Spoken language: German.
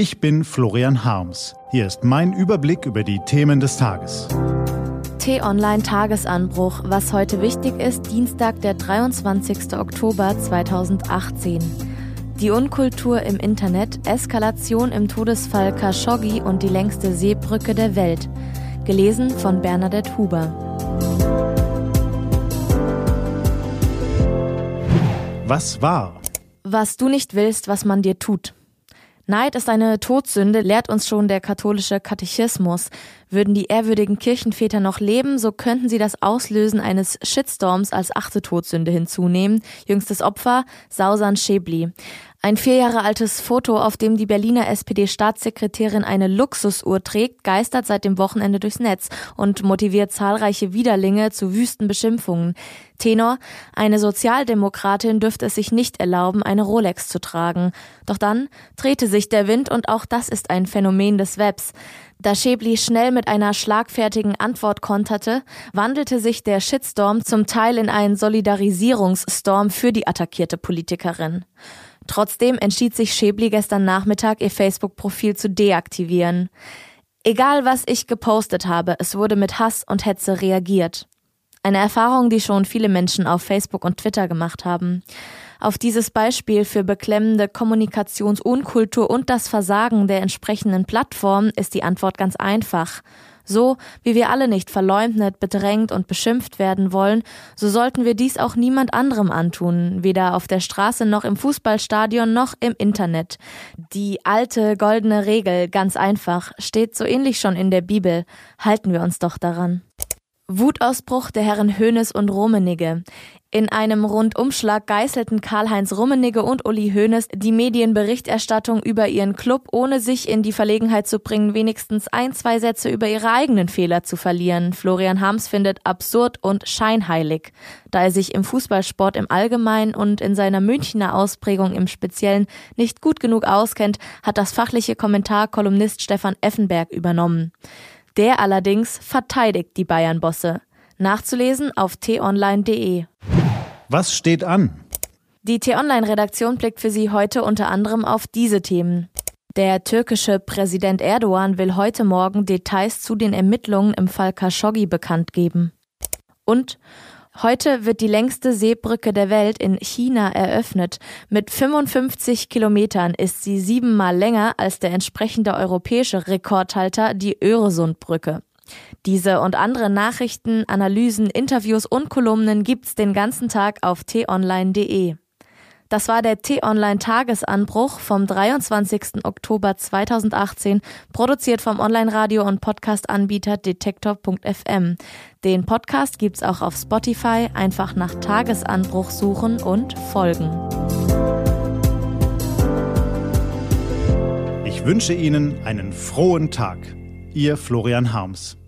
Ich bin Florian Harms. Hier ist mein Überblick über die Themen des Tages. T-Online Tagesanbruch. Was heute wichtig ist, Dienstag, der 23. Oktober 2018. Die Unkultur im Internet, Eskalation im Todesfall Khashoggi und die längste Seebrücke der Welt. Gelesen von Bernadette Huber. Was war? Was du nicht willst, was man dir tut. Neid ist eine Todsünde, lehrt uns schon der katholische Katechismus. Würden die ehrwürdigen Kirchenväter noch leben, so könnten sie das Auslösen eines Shitstorms als achte Todsünde hinzunehmen. Jüngstes Opfer, Sausan Schäbli. Ein vier Jahre altes Foto, auf dem die Berliner SPD-Staatssekretärin eine Luxusuhr trägt, geistert seit dem Wochenende durchs Netz und motiviert zahlreiche Widerlinge zu wüsten Beschimpfungen. Tenor, eine Sozialdemokratin dürfte es sich nicht erlauben, eine Rolex zu tragen. Doch dann drehte sich der Wind und auch das ist ein Phänomen des Webs. Da Schäbli schnell mit einer schlagfertigen Antwort konterte, wandelte sich der Shitstorm zum Teil in einen Solidarisierungsstorm für die attackierte Politikerin. Trotzdem entschied sich Schäbli gestern Nachmittag, ihr Facebook-Profil zu deaktivieren. Egal was ich gepostet habe, es wurde mit Hass und Hetze reagiert. Eine Erfahrung, die schon viele Menschen auf Facebook und Twitter gemacht haben. Auf dieses Beispiel für beklemmende Kommunikationsunkultur und das Versagen der entsprechenden Plattformen ist die Antwort ganz einfach. So wie wir alle nicht verleumdet, bedrängt und beschimpft werden wollen, so sollten wir dies auch niemand anderem antun, weder auf der Straße noch im Fußballstadion noch im Internet. Die alte goldene Regel, ganz einfach, steht so ähnlich schon in der Bibel. Halten wir uns doch daran. Wutausbruch der Herren Hönes und Rummenigge. In einem Rundumschlag geißelten Karl-Heinz Rummenigge und Uli Hoeneß die Medienberichterstattung über ihren Club, ohne sich in die Verlegenheit zu bringen, wenigstens ein, zwei Sätze über ihre eigenen Fehler zu verlieren. Florian Harms findet absurd und scheinheilig. Da er sich im Fußballsport im Allgemeinen und in seiner Münchner Ausprägung im Speziellen nicht gut genug auskennt, hat das fachliche Kommentar Kolumnist Stefan Effenberg übernommen. Der allerdings verteidigt die Bayern-Bosse. Nachzulesen auf t-online.de. Was steht an? Die T-Online-Redaktion blickt für Sie heute unter anderem auf diese Themen. Der türkische Präsident Erdogan will heute Morgen Details zu den Ermittlungen im Fall Khashoggi bekannt geben. Und heute wird die längste Seebrücke der Welt in China eröffnet. Mit 55 Kilometern ist sie siebenmal länger als der entsprechende europäische Rekordhalter, die Öresundbrücke. Diese und andere Nachrichten, Analysen, Interviews und Kolumnen gibt's den ganzen Tag auf t-online.de. Das war der T-Online Tagesanbruch vom 23. Oktober 2018, produziert vom Online-Radio- und Podcast-Anbieter Detektor.fm. Den Podcast gibt's auch auf Spotify. Einfach nach Tagesanbruch suchen und folgen. Ich wünsche Ihnen einen frohen Tag. Ihr Florian Harms.